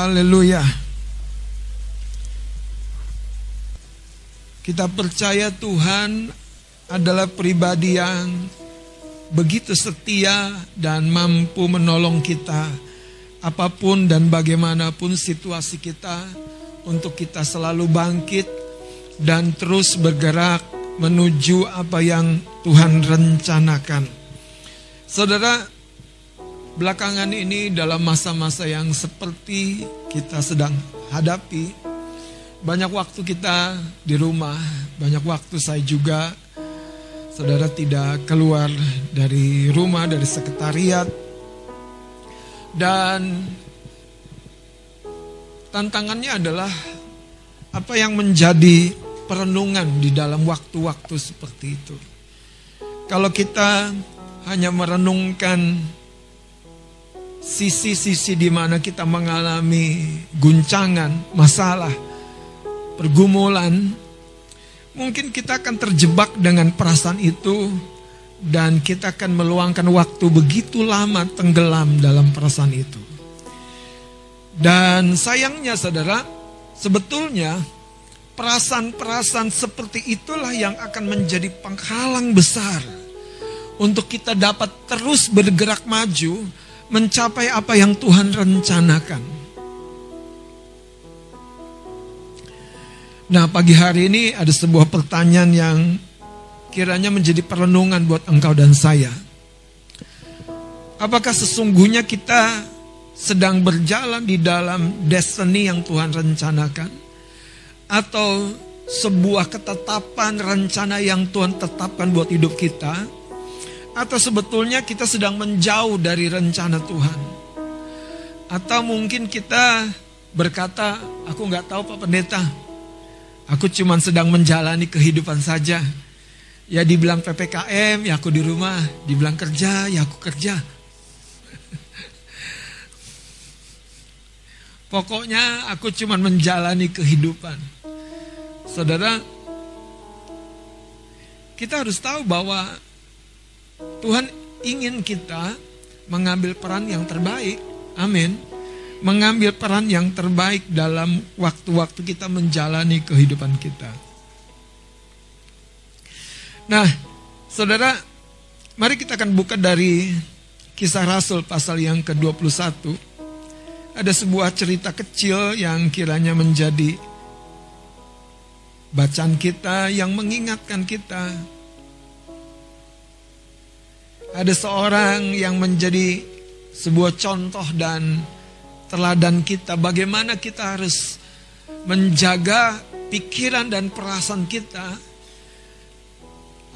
Haleluya. Kita percaya Tuhan adalah pribadi yang begitu setia dan mampu menolong kita apa pun dan bagaimanapun situasi kita untuk kita selalu bangkit dan terus bergerak menuju apa yang Tuhan rencanakan. Saudara, belakangan ini dalam masa-masa yang seperti kita sedang hadapi, banyak waktu kita di rumah, banyak waktu saya juga saudara tidak keluar dari rumah, dari sekretariat. Dan tantangannya adalah apa yang menjadi perenungan di dalam waktu-waktu seperti itu. Kalau kita hanya merenungkan sisi-sisi di mana kita mengalami guncangan, masalah, pergumulan, mungkin kita akan terjebak dengan perasaan itu dan kita akan meluangkan waktu begitu lama tenggelam dalam perasaan itu. Dan sayangnya saudara, sebetulnya perasaan-perasaan seperti itulah yang akan menjadi penghalang besar untuk kita dapat terus bergerak maju mencapai apa yang Tuhan rencanakan. Nah pagi hari ini ada sebuah pertanyaan yang kiranya menjadi perenungan buat engkau dan saya. Apakah sesungguhnya kita sedang berjalan di dalam destiny yang Tuhan rencanakan? Atau sebuah ketetapan rencana yang Tuhan tetapkan buat hidup kita? Atau sebetulnya kita sedang menjauh dari rencana Tuhan? Atau mungkin kita berkata, aku nggak tahu Pak Pendeta, Aku cuma sedang menjalani kehidupan saja. Ya dibilang PPKM, ya aku di rumah. Dibilang kerja, ya aku kerja. Pokoknya aku cuma menjalani kehidupan. Saudara, kita harus tahu bahwa Tuhan ingin kita mengambil peran yang terbaik. Amin mengambil peran yang terbaik dalam waktu-waktu kita menjalani kehidupan kita. Nah, saudara, mari kita akan buka dari kisah Rasul pasal yang ke-21. Ada sebuah cerita kecil yang kiranya menjadi bacaan kita yang mengingatkan kita. Ada seorang yang menjadi sebuah contoh dan teladan kita, bagaimana kita harus menjaga pikiran dan perasaan kita.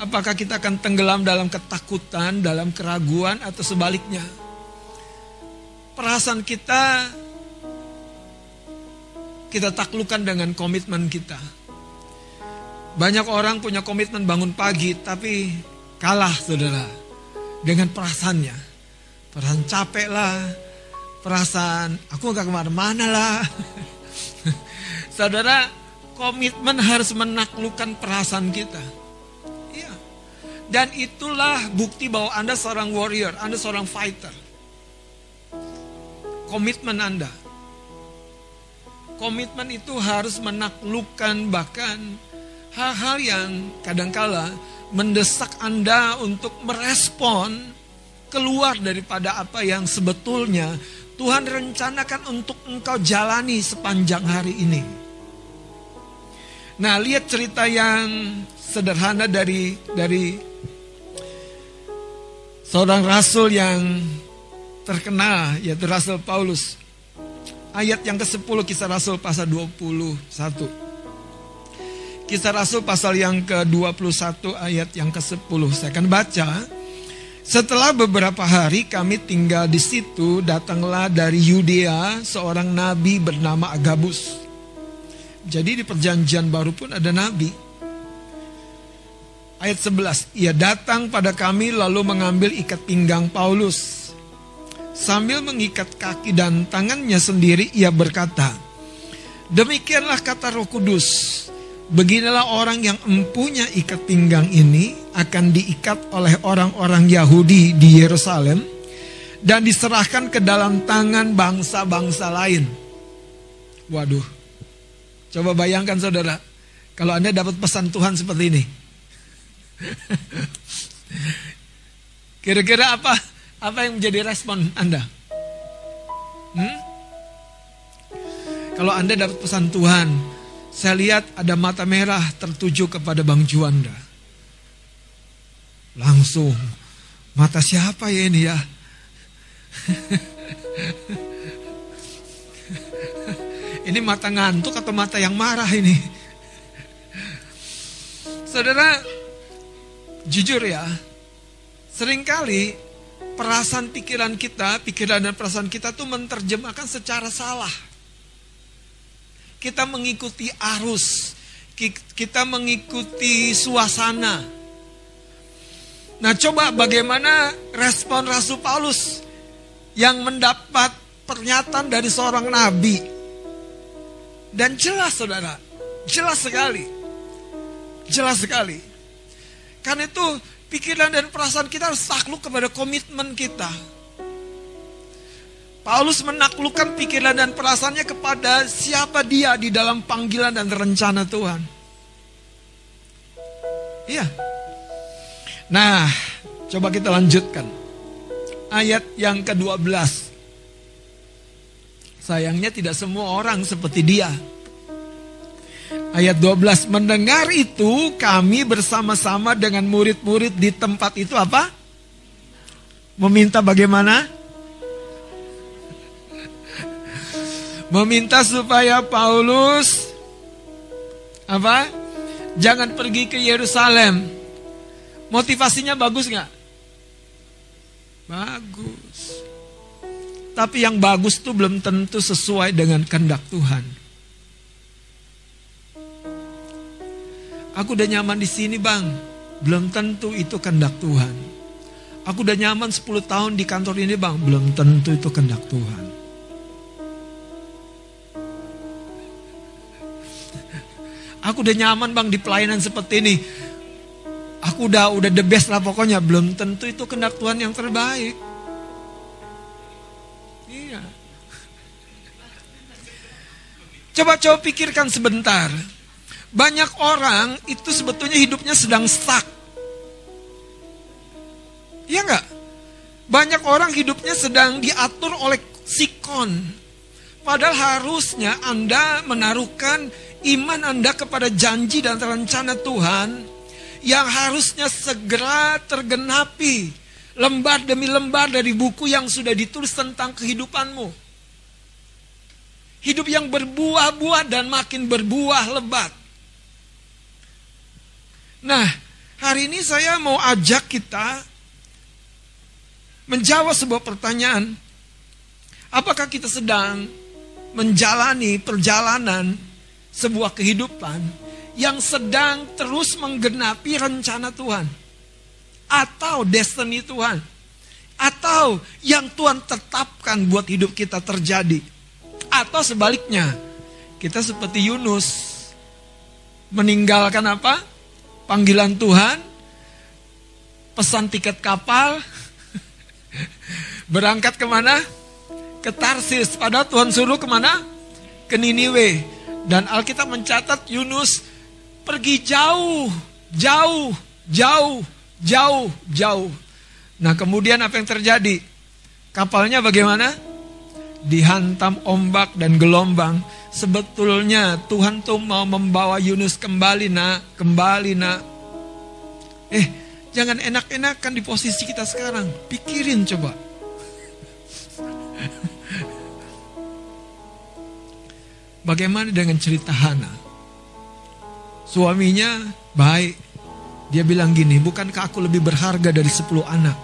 Apakah kita akan tenggelam dalam ketakutan, dalam keraguan, atau sebaliknya? Perasaan kita kita taklukkan dengan komitmen kita. Banyak orang punya komitmen bangun pagi, tapi kalah saudara dengan perasaannya. Perasaan capek lah, perasaan aku gak ke mana-mana lah. Saudara, komitmen harus menaklukkan perasaan kita. Iya. Dan itulah bukti bahwa Anda seorang warrior, Anda seorang fighter. Komitmen Anda. Komitmen itu harus menaklukkan bahkan hal-hal yang kadangkala mendesak Anda untuk merespon keluar daripada apa yang sebetulnya Tuhan rencanakan untuk engkau jalani sepanjang hari ini. Nah, lihat cerita yang sederhana dari dari seorang rasul yang terkenal yaitu Rasul Paulus. Ayat yang ke-10 kisah Rasul pasal 21. Kisah Rasul pasal yang ke-21 ayat yang ke-10 saya akan baca. Setelah beberapa hari kami tinggal di situ, datanglah dari Yudea seorang nabi bernama Agabus. Jadi di perjanjian baru pun ada nabi. Ayat 11, ia datang pada kami lalu mengambil ikat pinggang Paulus. Sambil mengikat kaki dan tangannya sendiri ia berkata, Demikianlah kata roh kudus, Beginilah orang yang empunya ikat pinggang ini akan diikat oleh orang-orang Yahudi di Yerusalem dan diserahkan ke dalam tangan bangsa-bangsa lain. Waduh. Coba bayangkan saudara. Kalau Anda dapat pesan Tuhan seperti ini. Kira-kira apa apa yang menjadi respon Anda? Hmm? Kalau Anda dapat pesan Tuhan, saya lihat ada mata merah tertuju kepada Bang Juanda. Langsung, mata siapa ya ini ya? ini mata ngantuk atau mata yang marah ini? Saudara, jujur ya, sering kali perasaan pikiran kita, pikiran dan perasaan kita tuh menerjemahkan secara salah. Kita mengikuti arus, kita mengikuti suasana. Nah, coba bagaimana respon Rasul Paulus yang mendapat pernyataan dari seorang nabi. Dan jelas saudara, jelas sekali. Jelas sekali. Karena itu pikiran dan perasaan kita harus takluk kepada komitmen kita. Paulus menaklukkan pikiran dan perasaannya kepada siapa dia di dalam panggilan dan rencana Tuhan. Iya. Nah, coba kita lanjutkan. Ayat yang ke-12. Sayangnya tidak semua orang seperti dia. Ayat 12, mendengar itu kami bersama-sama dengan murid-murid di tempat itu apa? Meminta bagaimana? Meminta supaya Paulus apa? Jangan pergi ke Yerusalem. Motivasinya bagus nggak? Bagus. Tapi yang bagus tuh belum tentu sesuai dengan kehendak Tuhan. Aku udah nyaman di sini bang. Belum tentu itu kehendak Tuhan. Aku udah nyaman 10 tahun di kantor ini bang. Belum tentu itu kehendak Tuhan. Aku udah nyaman bang di pelayanan seperti ini. Aku udah udah the best lah pokoknya. Belum tentu itu kehendak Tuhan yang terbaik. Iya. Coba-coba pikirkan sebentar. Banyak orang itu sebetulnya hidupnya sedang stuck. Iya enggak? Banyak orang hidupnya sedang diatur oleh sikon. Padahal harusnya Anda menaruhkan iman Anda kepada janji dan rencana Tuhan yang harusnya segera tergenapi lembar demi lembar dari buku yang sudah ditulis tentang kehidupanmu. Hidup yang berbuah-buah dan makin berbuah lebat. Nah, hari ini saya mau ajak kita menjawab sebuah pertanyaan. Apakah kita sedang menjalani perjalanan sebuah kehidupan yang sedang terus menggenapi rencana Tuhan atau destiny Tuhan atau yang Tuhan tetapkan buat hidup kita terjadi. Atau sebaliknya kita seperti Yunus meninggalkan apa? Panggilan Tuhan pesan tiket kapal berangkat ke mana? Ke Tarsis. Padahal Tuhan suruh ke mana? Ke Niniwe dan Alkitab mencatat Yunus pergi jauh, jauh, jauh, jauh, jauh. Nah kemudian apa yang terjadi? Kapalnya bagaimana? Dihantam ombak dan gelombang. Sebetulnya Tuhan tuh mau membawa Yunus kembali nak, kembali nak. Eh, jangan enak-enakan di posisi kita sekarang. Pikirin coba. Bagaimana dengan cerita Hana? Suaminya baik. Dia bilang gini, bukankah aku lebih berharga dari 10 anak?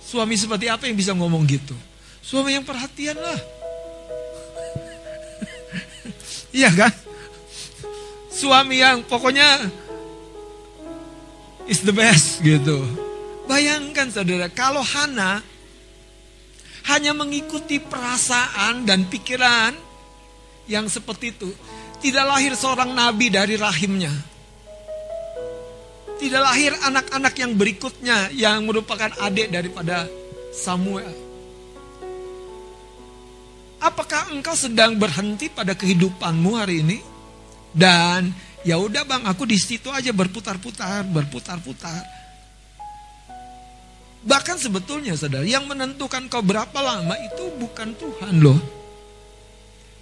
Suami seperti apa yang bisa ngomong gitu? Suami yang perhatian lah. iya kan? Suami yang pokoknya is the best gitu. Bayangkan saudara, kalau Hana hanya mengikuti perasaan dan pikiran yang seperti itu. Tidak lahir seorang nabi dari rahimnya. Tidak lahir anak-anak yang berikutnya yang merupakan adik daripada Samuel. Apakah engkau sedang berhenti pada kehidupanmu hari ini dan ya udah bang aku di situ aja berputar-putar, berputar-putar. Bahkan sebetulnya saudara, yang menentukan kau berapa lama itu bukan Tuhan loh.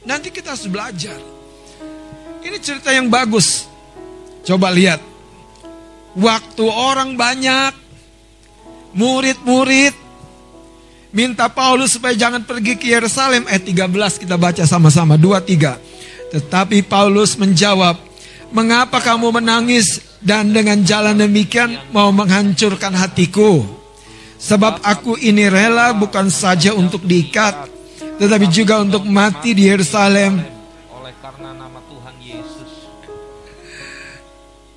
Nanti kita harus belajar. Ini cerita yang bagus. Coba lihat. Waktu orang banyak, murid-murid minta Paulus supaya jangan pergi ke Yerusalem. Ayat 13 kita baca sama-sama. 2, 3. Tetapi Paulus menjawab, Mengapa kamu menangis dan dengan jalan demikian mau menghancurkan hatiku? Sebab aku ini rela bukan saja untuk diikat, tetapi juga untuk mati di Yerusalem. Oleh karena nama Tuhan Yesus.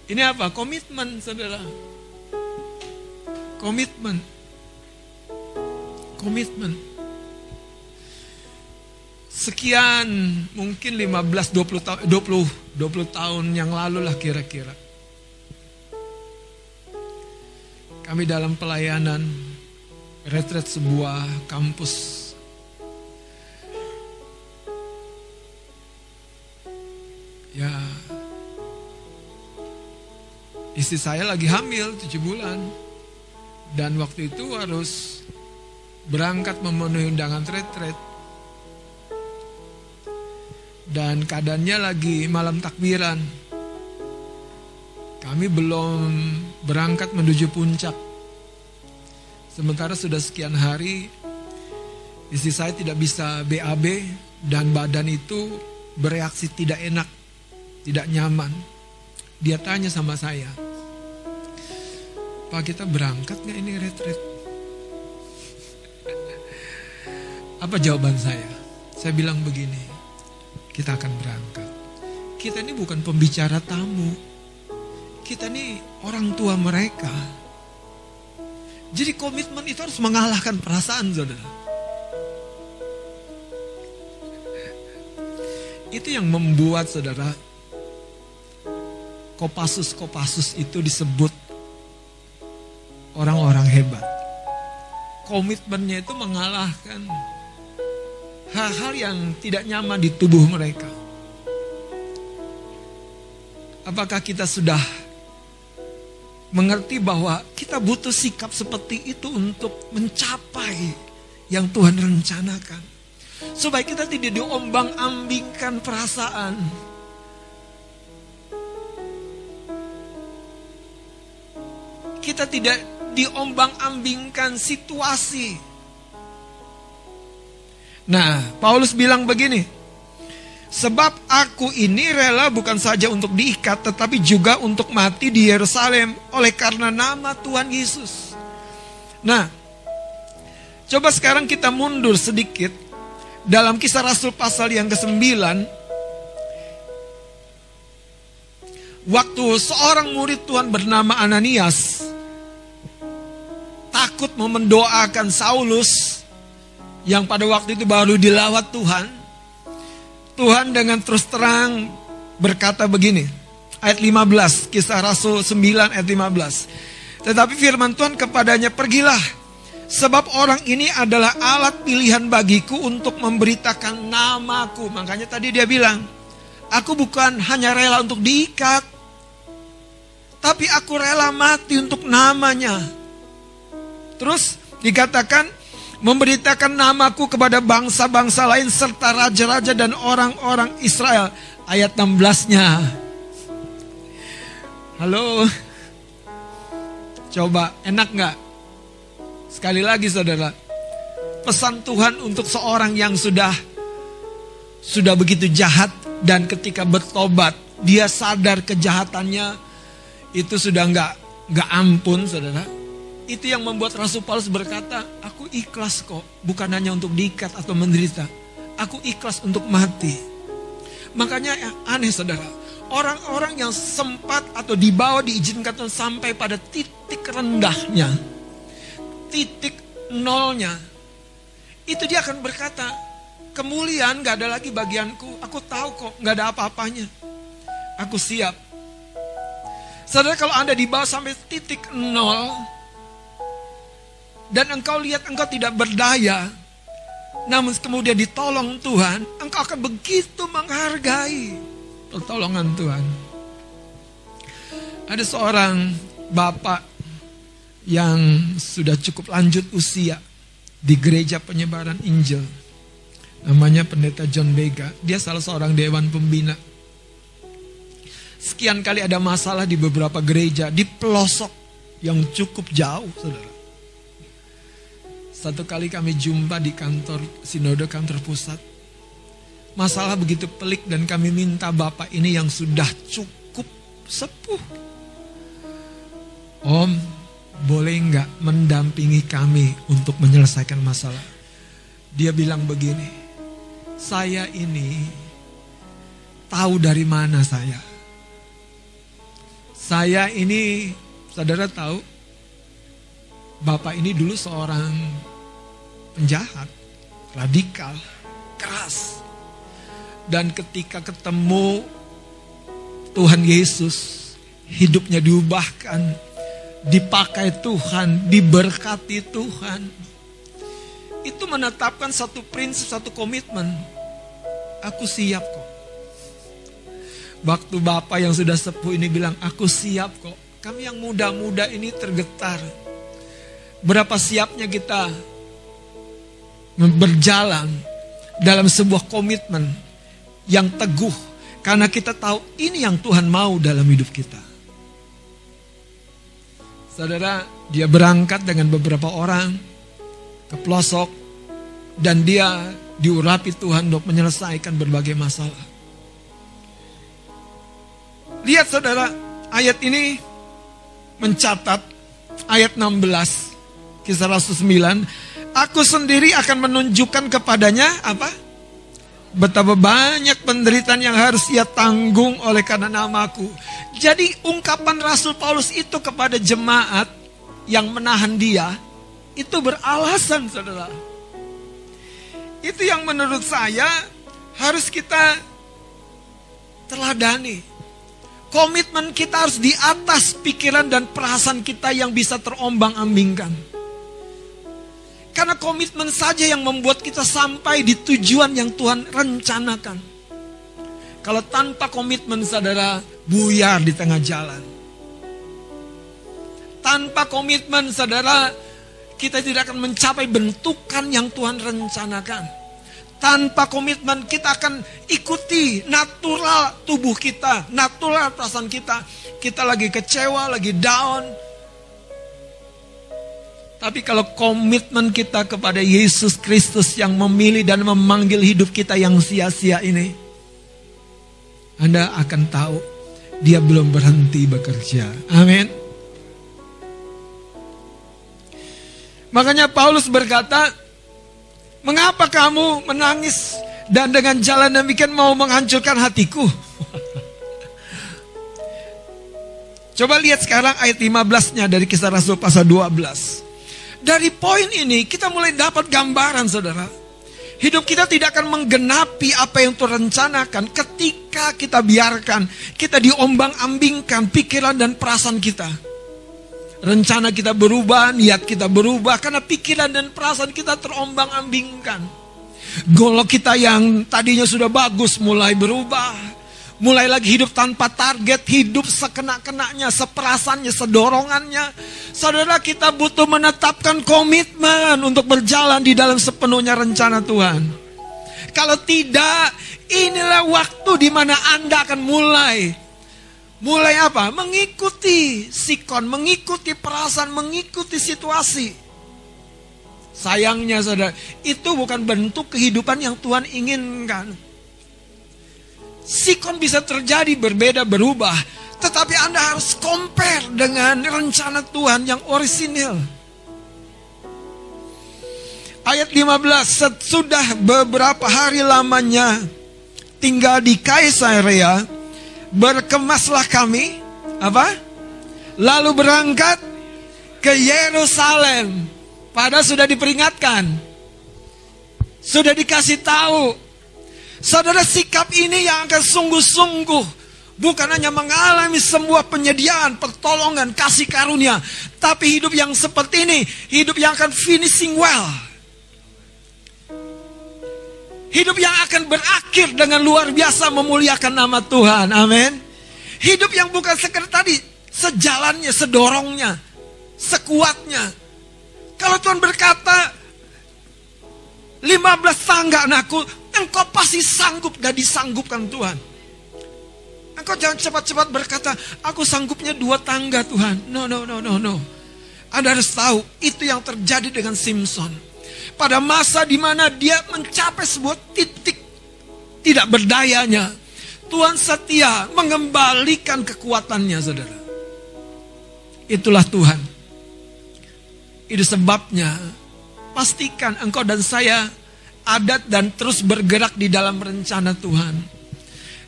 Ini apa? Komitmen, saudara. Komitmen. Komitmen. Sekian mungkin 15 20 tahun 20 20 tahun yang lalu lah kira-kira. Kami dalam pelayanan retret sebuah kampus. Ya. Istri saya lagi hamil tujuh bulan. Dan waktu itu harus berangkat memenuhi undangan retret. Dan keadaannya lagi malam takbiran. Kami belum berangkat menuju puncak Sementara sudah sekian hari istri saya tidak bisa BAB dan badan itu bereaksi tidak enak, tidak nyaman. Dia tanya sama saya, Pak kita berangkat nggak ini retret? Apa jawaban saya? Saya bilang begini, kita akan berangkat. Kita ini bukan pembicara tamu. Kita ini orang tua mereka. Jadi komitmen itu harus mengalahkan perasaan saudara. Itu yang membuat saudara Kopasus-kopasus itu disebut orang-orang hebat. Komitmennya itu mengalahkan hal-hal yang tidak nyaman di tubuh mereka. Apakah kita sudah mengerti bahwa kita butuh sikap seperti itu untuk mencapai yang Tuhan rencanakan. Supaya kita tidak diombang-ambingkan perasaan. Kita tidak diombang-ambingkan situasi. Nah, Paulus bilang begini, Sebab aku ini rela bukan saja untuk diikat tetapi juga untuk mati di Yerusalem oleh karena nama Tuhan Yesus. Nah, coba sekarang kita mundur sedikit dalam kisah Rasul pasal yang ke-9 Waktu seorang murid Tuhan bernama Ananias takut mau mendoakan Saulus yang pada waktu itu baru dilawat Tuhan Tuhan dengan terus terang berkata begini. Ayat 15, kisah Rasul 9 ayat 15. Tetapi firman Tuhan kepadanya, pergilah. Sebab orang ini adalah alat pilihan bagiku untuk memberitakan namaku. Makanya tadi dia bilang, aku bukan hanya rela untuk diikat. Tapi aku rela mati untuk namanya. Terus dikatakan, memberitakan namaku kepada bangsa-bangsa lain serta raja-raja dan orang-orang Israel. Ayat 16-nya. Halo. Coba, enak nggak? Sekali lagi saudara. Pesan Tuhan untuk seorang yang sudah sudah begitu jahat dan ketika bertobat dia sadar kejahatannya itu sudah nggak nggak ampun saudara itu yang membuat Rasul Paulus berkata, aku ikhlas kok, bukan hanya untuk diikat atau menderita. Aku ikhlas untuk mati. Makanya ya, aneh saudara, orang-orang yang sempat atau dibawa diizinkan sampai pada titik rendahnya, titik nolnya, itu dia akan berkata, kemuliaan gak ada lagi bagianku, aku tahu kok gak ada apa-apanya. Aku siap. Saudara kalau Anda dibawa sampai titik nol, dan engkau lihat engkau tidak berdaya, namun kemudian ditolong Tuhan, engkau akan begitu menghargai pertolongan Tuhan. Ada seorang bapak yang sudah cukup lanjut usia di gereja penyebaran Injil. Namanya pendeta John Bega. Dia salah seorang dewan pembina. Sekian kali ada masalah di beberapa gereja di pelosok yang cukup jauh, saudara. Satu kali kami jumpa di kantor sinode kantor pusat. Masalah begitu pelik dan kami minta bapak ini yang sudah cukup sepuh. Om, boleh nggak mendampingi kami untuk menyelesaikan masalah? Dia bilang begini, saya ini tahu dari mana saya. Saya ini, saudara tahu, bapak ini dulu seorang penjahat, radikal, keras. Dan ketika ketemu Tuhan Yesus, hidupnya diubahkan, dipakai Tuhan, diberkati Tuhan. Itu menetapkan satu prinsip, satu komitmen. Aku siap kok. Waktu Bapak yang sudah sepuh ini bilang, aku siap kok. Kami yang muda-muda ini tergetar. Berapa siapnya kita berjalan dalam sebuah komitmen yang teguh karena kita tahu ini yang Tuhan mau dalam hidup kita. Saudara, dia berangkat dengan beberapa orang ke pelosok dan dia diurapi Tuhan untuk menyelesaikan berbagai masalah. Lihat saudara, ayat ini mencatat ayat 16 kisah Rasul 9 Aku sendiri akan menunjukkan kepadanya apa? Betapa banyak penderitaan yang harus ia tanggung oleh karena namaku. Jadi ungkapan Rasul Paulus itu kepada jemaat yang menahan dia, itu beralasan saudara. Itu yang menurut saya harus kita teladani. Komitmen kita harus di atas pikiran dan perasaan kita yang bisa terombang-ambingkan. Karena komitmen saja yang membuat kita sampai di tujuan yang Tuhan rencanakan. Kalau tanpa komitmen saudara buyar di tengah jalan. Tanpa komitmen saudara kita tidak akan mencapai bentukan yang Tuhan rencanakan. Tanpa komitmen kita akan ikuti natural tubuh kita, natural perasaan kita. Kita lagi kecewa, lagi down, tapi kalau komitmen kita kepada Yesus Kristus yang memilih dan memanggil hidup kita yang sia-sia ini, Anda akan tahu dia belum berhenti bekerja. Amin. Makanya Paulus berkata, "Mengapa kamu menangis dan dengan jalan demikian mau menghancurkan hatiku?" Coba lihat sekarang ayat 15-nya dari kisah Rasul pasal 12. Dari poin ini kita mulai dapat gambaran saudara. Hidup kita tidak akan menggenapi apa yang Tuhan rencanakan ketika kita biarkan kita diombang-ambingkan pikiran dan perasaan kita. Rencana kita berubah, niat kita berubah karena pikiran dan perasaan kita terombang-ambingkan. Golok kita yang tadinya sudah bagus mulai berubah mulai lagi hidup tanpa target, hidup sekena-kenanya, seperasannya, sedorongannya. Saudara kita butuh menetapkan komitmen untuk berjalan di dalam sepenuhnya rencana Tuhan. Kalau tidak, inilah waktu di mana Anda akan mulai. Mulai apa? Mengikuti sikon, mengikuti perasaan, mengikuti situasi. Sayangnya saudara, itu bukan bentuk kehidupan yang Tuhan inginkan. Sikon bisa terjadi berbeda, berubah. Tetapi Anda harus compare dengan rencana Tuhan yang orisinil. Ayat 15, sesudah beberapa hari lamanya tinggal di Kaisarea, berkemaslah kami, apa? Lalu berangkat ke Yerusalem. Pada sudah diperingatkan. Sudah dikasih tahu Saudara sikap ini yang akan sungguh-sungguh bukan hanya mengalami semua penyediaan, pertolongan, kasih karunia, tapi hidup yang seperti ini, hidup yang akan finishing well. Hidup yang akan berakhir dengan luar biasa memuliakan nama Tuhan. Amin. Hidup yang bukan sekedar tadi sejalannya, sedorongnya, sekuatnya. Kalau Tuhan berkata 15 tangga anakku, engkau pasti sanggup dan disanggupkan Tuhan. Engkau jangan cepat-cepat berkata, aku sanggupnya dua tangga Tuhan. No, no, no, no, no. Anda harus tahu, itu yang terjadi dengan Simpson pada masa di mana dia mencapai sebuah titik tidak berdayanya. Tuhan setia mengembalikan kekuatannya, saudara. Itulah Tuhan. Itu sebabnya pastikan engkau dan saya adat dan terus bergerak di dalam rencana Tuhan.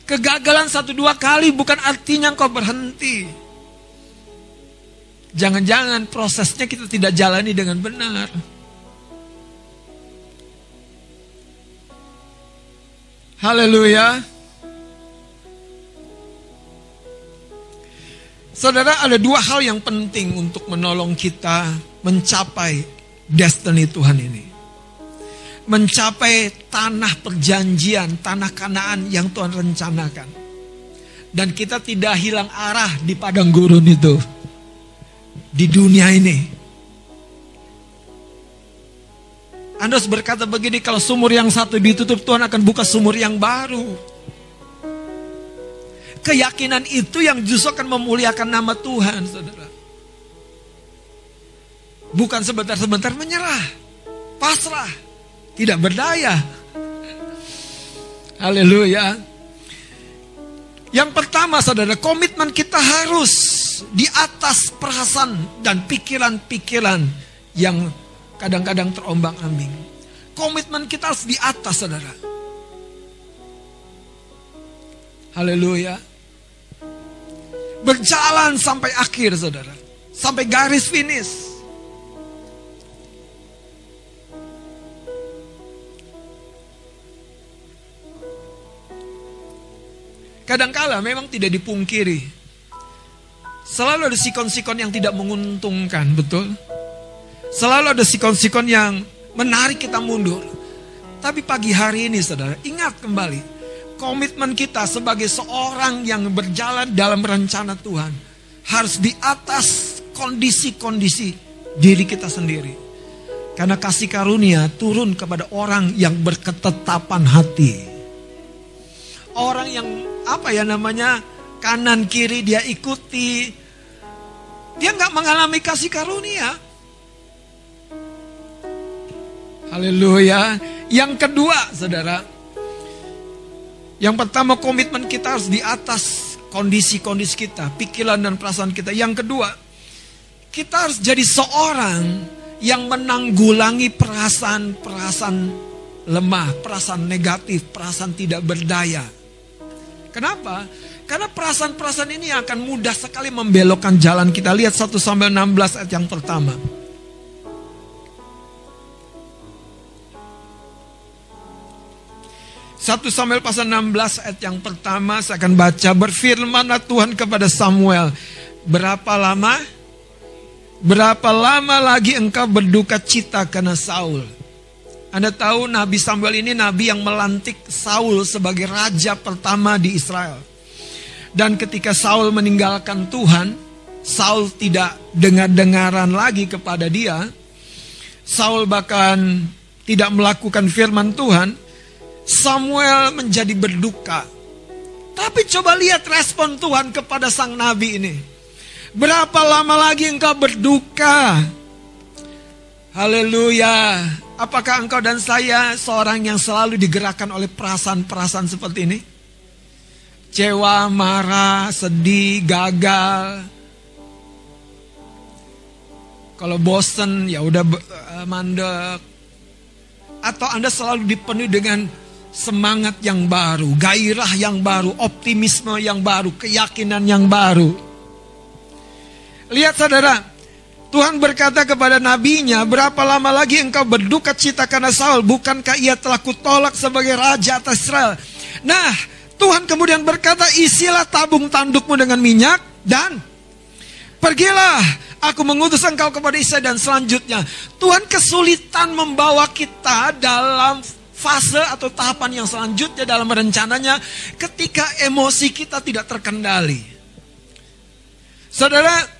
Kegagalan satu dua kali bukan artinya engkau berhenti. Jangan-jangan prosesnya kita tidak jalani dengan benar. Haleluya. Saudara, ada dua hal yang penting untuk menolong kita mencapai destiny Tuhan ini. Mencapai tanah perjanjian, tanah kanaan yang Tuhan rencanakan. Dan kita tidak hilang arah di padang gurun itu. Di dunia ini. Anda harus berkata begini, kalau sumur yang satu ditutup, Tuhan akan buka sumur yang baru. Keyakinan itu yang justru akan memuliakan nama Tuhan, saudara. Bukan sebentar-sebentar menyerah, pasrah, tidak berdaya. Haleluya. Yang pertama, saudara, komitmen kita harus di atas perasaan dan pikiran-pikiran yang kadang-kadang terombang ambing. Komitmen kita harus di atas, saudara. Haleluya. Berjalan sampai akhir, saudara. Sampai garis finish. Kadangkala memang tidak dipungkiri. Selalu ada sikon-sikon yang tidak menguntungkan, betul? Selalu ada sikon-sikon yang menarik kita mundur. Tapi pagi hari ini saudara, ingat kembali. Komitmen kita sebagai seorang yang berjalan dalam rencana Tuhan. Harus di atas kondisi-kondisi diri kita sendiri. Karena kasih karunia turun kepada orang yang berketetapan hati. Orang yang apa ya namanya kanan kiri dia ikuti. Dia nggak mengalami kasih karunia. Haleluya. Yang kedua, saudara. Yang pertama komitmen kita harus di atas kondisi-kondisi kita, pikiran dan perasaan kita. Yang kedua, kita harus jadi seorang yang menanggulangi perasaan-perasaan lemah, perasaan negatif, perasaan tidak berdaya. Kenapa? Karena perasaan-perasaan ini akan mudah sekali membelokkan jalan kita. Lihat 1 sampai 16 ayat yang pertama. 1 Samuel pasal 16 ayat yang pertama saya akan baca berfirmanlah Tuhan kepada Samuel berapa lama berapa lama lagi engkau berduka cita karena Saul Anda tahu Nabi Samuel ini nabi yang melantik Saul sebagai raja pertama di Israel dan ketika Saul meninggalkan Tuhan Saul tidak dengar-dengaran lagi kepada dia Saul bahkan tidak melakukan firman Tuhan Samuel menjadi berduka. Tapi coba lihat respon Tuhan kepada sang nabi ini. Berapa lama lagi engkau berduka? Haleluya. Apakah engkau dan saya seorang yang selalu digerakkan oleh perasaan-perasaan seperti ini? Cewa, marah, sedih, gagal. Kalau bosen ya udah eh, mandek. Atau Anda selalu dipenuhi dengan semangat yang baru, gairah yang baru, optimisme yang baru, keyakinan yang baru. Lihat saudara, Tuhan berkata kepada nabinya, berapa lama lagi engkau berduka cita karena Saul, bukankah ia telah kutolak sebagai raja atas Israel? Nah, Tuhan kemudian berkata, isilah tabung tandukmu dengan minyak dan pergilah, aku mengutus engkau kepada Isa dan selanjutnya. Tuhan kesulitan membawa kita dalam fase atau tahapan yang selanjutnya dalam rencananya ketika emosi kita tidak terkendali. Saudara,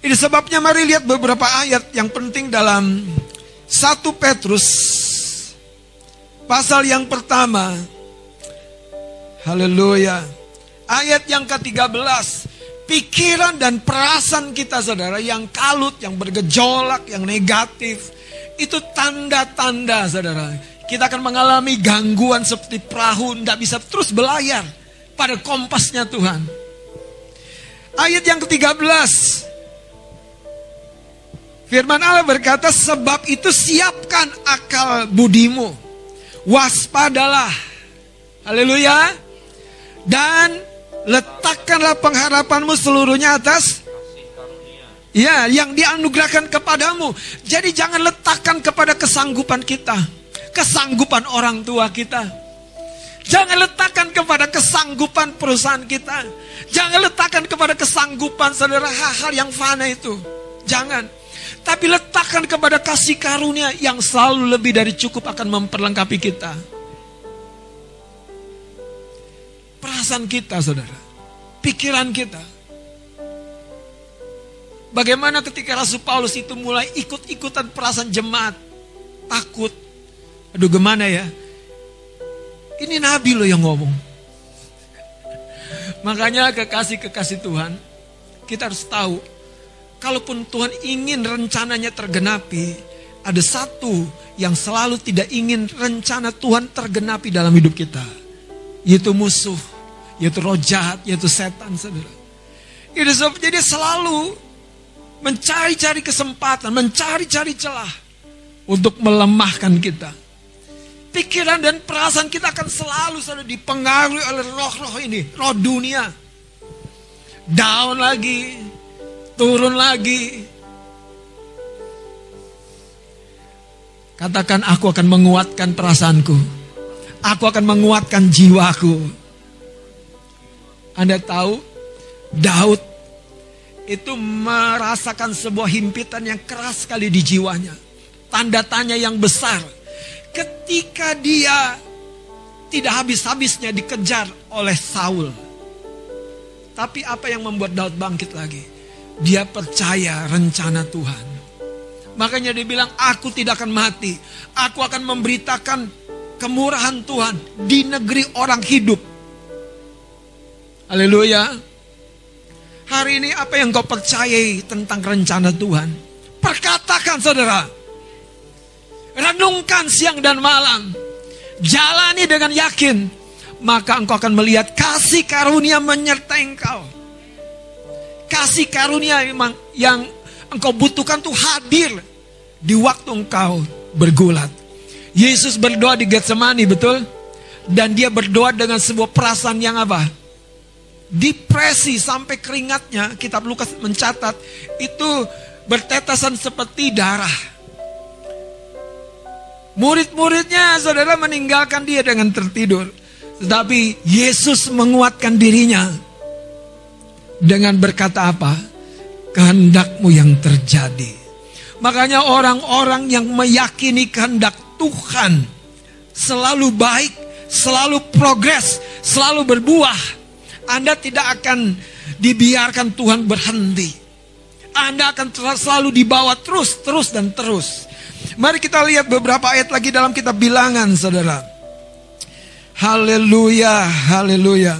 ini sebabnya mari lihat beberapa ayat yang penting dalam 1 Petrus pasal yang pertama. Haleluya. Ayat yang ke-13. Pikiran dan perasaan kita saudara yang kalut, yang bergejolak, yang negatif itu tanda-tanda saudara. Kita akan mengalami gangguan seperti perahu tidak bisa terus belayar pada kompasnya Tuhan. Ayat yang ke-13. Firman Allah berkata, sebab itu siapkan akal budimu. Waspadalah. Haleluya. Dan letakkanlah pengharapanmu seluruhnya atas Ya, yang dianugerahkan kepadamu. Jadi jangan letakkan kepada kesanggupan kita. Kesanggupan orang tua kita. Jangan letakkan kepada kesanggupan perusahaan kita. Jangan letakkan kepada kesanggupan saudara hal-hal yang fana itu. Jangan. Tapi letakkan kepada kasih karunia yang selalu lebih dari cukup akan memperlengkapi kita. Perasaan kita saudara. Pikiran kita Bagaimana ketika Rasul Paulus itu mulai ikut-ikutan perasaan jemaat. Takut. Aduh gimana ya. Ini Nabi loh yang ngomong. Makanya kekasih-kekasih Tuhan. Kita harus tahu. Kalaupun Tuhan ingin rencananya tergenapi. Ada satu yang selalu tidak ingin rencana Tuhan tergenapi dalam hidup kita. Yaitu musuh. Yaitu roh jahat. Yaitu setan saudara. Itu selalu mencari-cari kesempatan, mencari-cari celah untuk melemahkan kita. Pikiran dan perasaan kita akan selalu selalu dipengaruhi oleh roh-roh ini, roh dunia. Down lagi, turun lagi. Katakan aku akan menguatkan perasaanku. Aku akan menguatkan jiwaku. Anda tahu Daud itu merasakan sebuah himpitan yang keras sekali di jiwanya. Tanda tanya yang besar. Ketika dia tidak habis-habisnya dikejar oleh Saul. Tapi apa yang membuat Daud bangkit lagi? Dia percaya rencana Tuhan. Makanya dia bilang, aku tidak akan mati. Aku akan memberitakan kemurahan Tuhan di negeri orang hidup. Haleluya. Hari ini apa yang kau percayai tentang rencana Tuhan? Perkatakan saudara. Renungkan siang dan malam. Jalani dengan yakin. Maka engkau akan melihat kasih karunia menyertai engkau. Kasih karunia memang yang engkau butuhkan tuh hadir di waktu engkau bergulat. Yesus berdoa di Getsemani betul? Dan dia berdoa dengan sebuah perasaan yang apa? depresi sampai keringatnya, kitab Lukas mencatat itu bertetesan seperti darah. Murid-muridnya saudara meninggalkan dia dengan tertidur. Tetapi Yesus menguatkan dirinya dengan berkata apa? Kehendakmu yang terjadi. Makanya orang-orang yang meyakini kehendak Tuhan selalu baik, selalu progres, selalu berbuah anda tidak akan dibiarkan Tuhan berhenti. Anda akan selalu dibawa terus, terus, dan terus. Mari kita lihat beberapa ayat lagi dalam kitab bilangan, saudara. Haleluya, haleluya.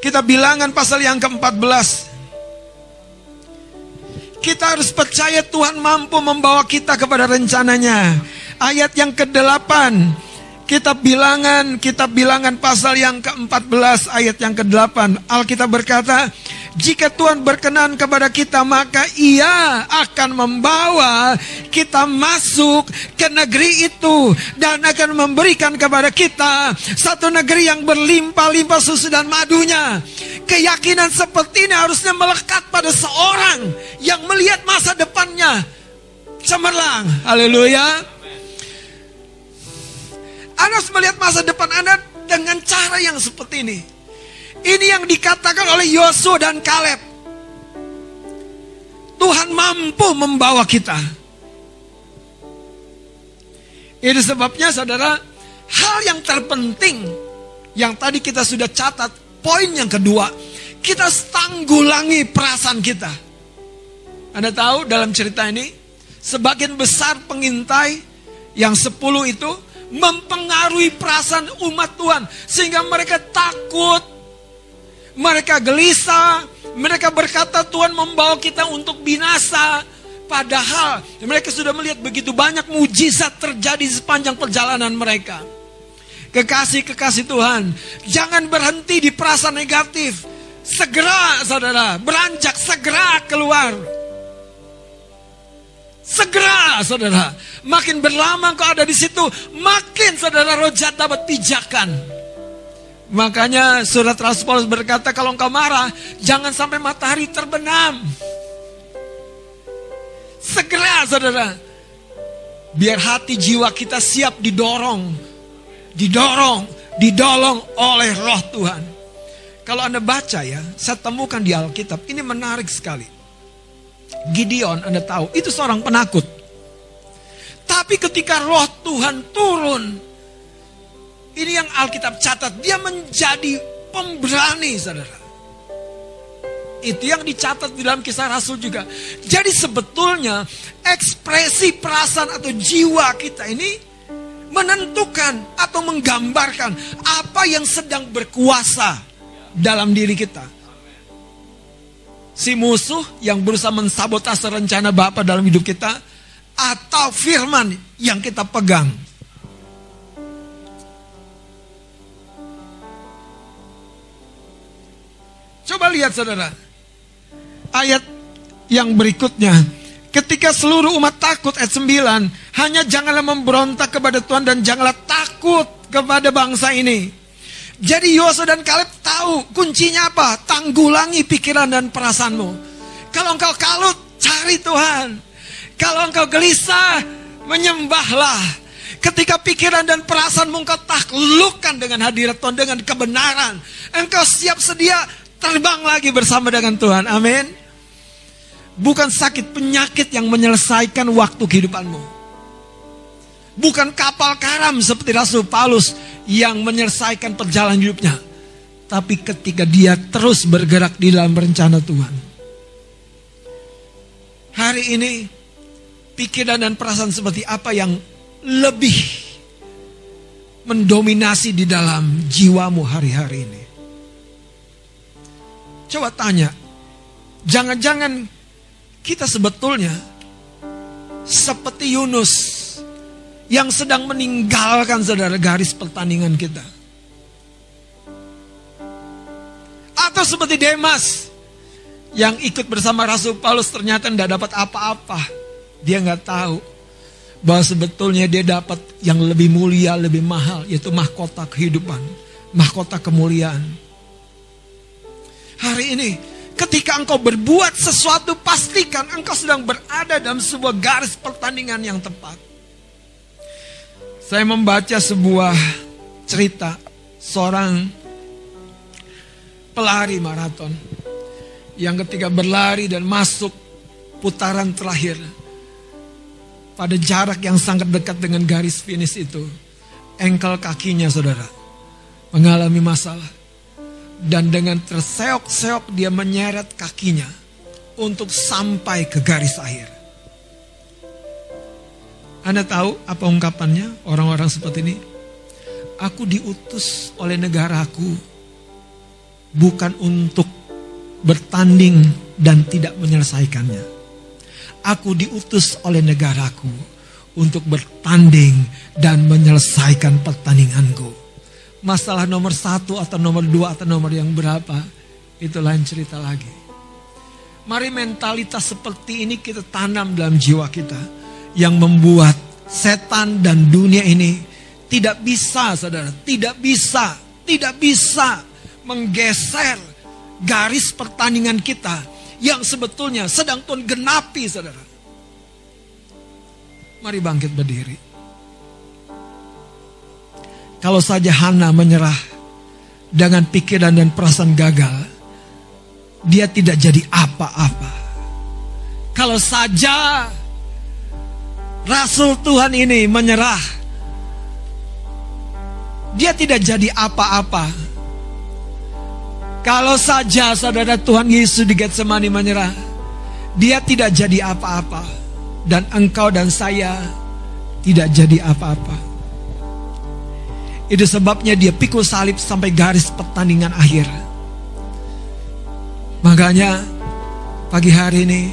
Kita bilangan pasal yang ke-14. Kita harus percaya Tuhan mampu membawa kita kepada rencananya. Ayat yang ke-8. Kitab bilangan, kitab bilangan pasal yang ke-14 ayat yang ke-8. Alkitab berkata, jika Tuhan berkenan kepada kita maka ia akan membawa kita masuk ke negeri itu dan akan memberikan kepada kita satu negeri yang berlimpah-limpah susu dan madunya. Keyakinan seperti ini harusnya melekat pada seorang yang melihat masa depannya cemerlang. Haleluya. Anda harus melihat masa depan Anda dengan cara yang seperti ini. Ini yang dikatakan oleh Yosua dan Kaleb. Tuhan mampu membawa kita. Itu sebabnya saudara, hal yang terpenting yang tadi kita sudah catat, poin yang kedua, kita tanggulangi perasaan kita. Anda tahu dalam cerita ini, sebagian besar pengintai yang sepuluh itu mempengaruhi perasaan umat Tuhan. Sehingga mereka takut, mereka gelisah, mereka berkata Tuhan membawa kita untuk binasa. Padahal mereka sudah melihat begitu banyak mujizat terjadi sepanjang perjalanan mereka. Kekasih-kekasih Tuhan, jangan berhenti di perasaan negatif. Segera saudara, beranjak segera keluar. Segera saudara, makin berlama kau ada di situ, makin saudara rojat dapat pijakan. Makanya surat Rasul Paulus berkata kalau engkau marah, jangan sampai matahari terbenam. Segera saudara. Biar hati jiwa kita siap didorong. Didorong, didolong oleh roh Tuhan. Kalau Anda baca ya, saya temukan di Alkitab, ini menarik sekali. Gideon, Anda tahu, itu seorang penakut. Tapi ketika roh Tuhan turun, ini yang Alkitab catat, dia menjadi pemberani, saudara. Itu yang dicatat di dalam kisah Rasul juga. Jadi sebetulnya ekspresi perasaan atau jiwa kita ini menentukan atau menggambarkan apa yang sedang berkuasa dalam diri kita. Si musuh yang berusaha mensabotase rencana Bapak dalam hidup kita atau firman yang kita pegang. Coba lihat saudara. Ayat yang berikutnya. Ketika seluruh umat takut ayat 9. Hanya janganlah memberontak kepada Tuhan dan janganlah takut kepada bangsa ini. Jadi Yosua dan Kaleb tahu kuncinya apa? Tanggulangi pikiran dan perasaanmu. Kalau engkau kalut, cari Tuhan. Kalau engkau gelisah, menyembahlah. Ketika pikiran dan perasaanmu engkau taklukkan dengan hadirat Tuhan, dengan kebenaran. Engkau siap sedia terbang lagi bersama dengan Tuhan. Amin. Bukan sakit penyakit yang menyelesaikan waktu kehidupanmu. Bukan kapal karam seperti Rasul Paulus yang menyelesaikan perjalanan hidupnya. Tapi ketika dia terus bergerak di dalam rencana Tuhan. Hari ini pikiran dan perasaan seperti apa yang lebih mendominasi di dalam jiwamu hari-hari ini. Coba tanya, jangan-jangan kita sebetulnya seperti Yunus yang sedang meninggalkan saudara garis pertandingan kita. Atau seperti Demas yang ikut bersama Rasul Paulus ternyata tidak dapat apa-apa. Dia nggak tahu bahwa sebetulnya dia dapat yang lebih mulia, lebih mahal, yaitu mahkota kehidupan, mahkota kemuliaan. Hari ini, ketika engkau berbuat sesuatu, pastikan engkau sedang berada dalam sebuah garis pertandingan yang tepat. Saya membaca sebuah cerita seorang pelari maraton yang ketika berlari dan masuk putaran terakhir pada jarak yang sangat dekat dengan garis finish itu, engkel kakinya saudara mengalami masalah dan dengan terseok-seok dia menyeret kakinya untuk sampai ke garis akhir. Anda tahu apa ungkapannya orang-orang seperti ini? Aku diutus oleh negaraku bukan untuk bertanding dan tidak menyelesaikannya. Aku diutus oleh negaraku untuk bertanding dan menyelesaikan pertandinganku. Masalah nomor satu atau nomor dua atau nomor yang berapa, itu lain cerita lagi. Mari mentalitas seperti ini kita tanam dalam jiwa kita. Yang membuat setan dan dunia ini tidak bisa saudara, tidak bisa, tidak bisa menggeser garis pertandingan kita yang sebetulnya sedang Tuhan genapi saudara. Mari bangkit berdiri. Kalau saja Hana menyerah dengan pikiran dan perasaan gagal, dia tidak jadi apa-apa. Kalau saja Rasul Tuhan ini menyerah dia tidak jadi apa-apa. Kalau saja saudara Tuhan Yesus di Getsemani menyerah, dia tidak jadi apa-apa. Dan engkau dan saya tidak jadi apa-apa. Itu sebabnya dia pikul salib sampai garis pertandingan akhir. Makanya pagi hari ini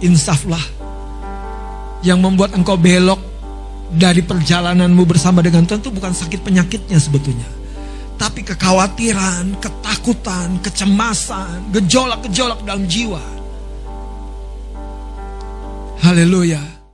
insaflah yang membuat engkau belok dari perjalananmu bersama dengan Tuhan itu bukan sakit penyakitnya sebetulnya. Tapi kekhawatiran, ketakutan, kecemasan, gejolak-gejolak dalam jiwa. Haleluya.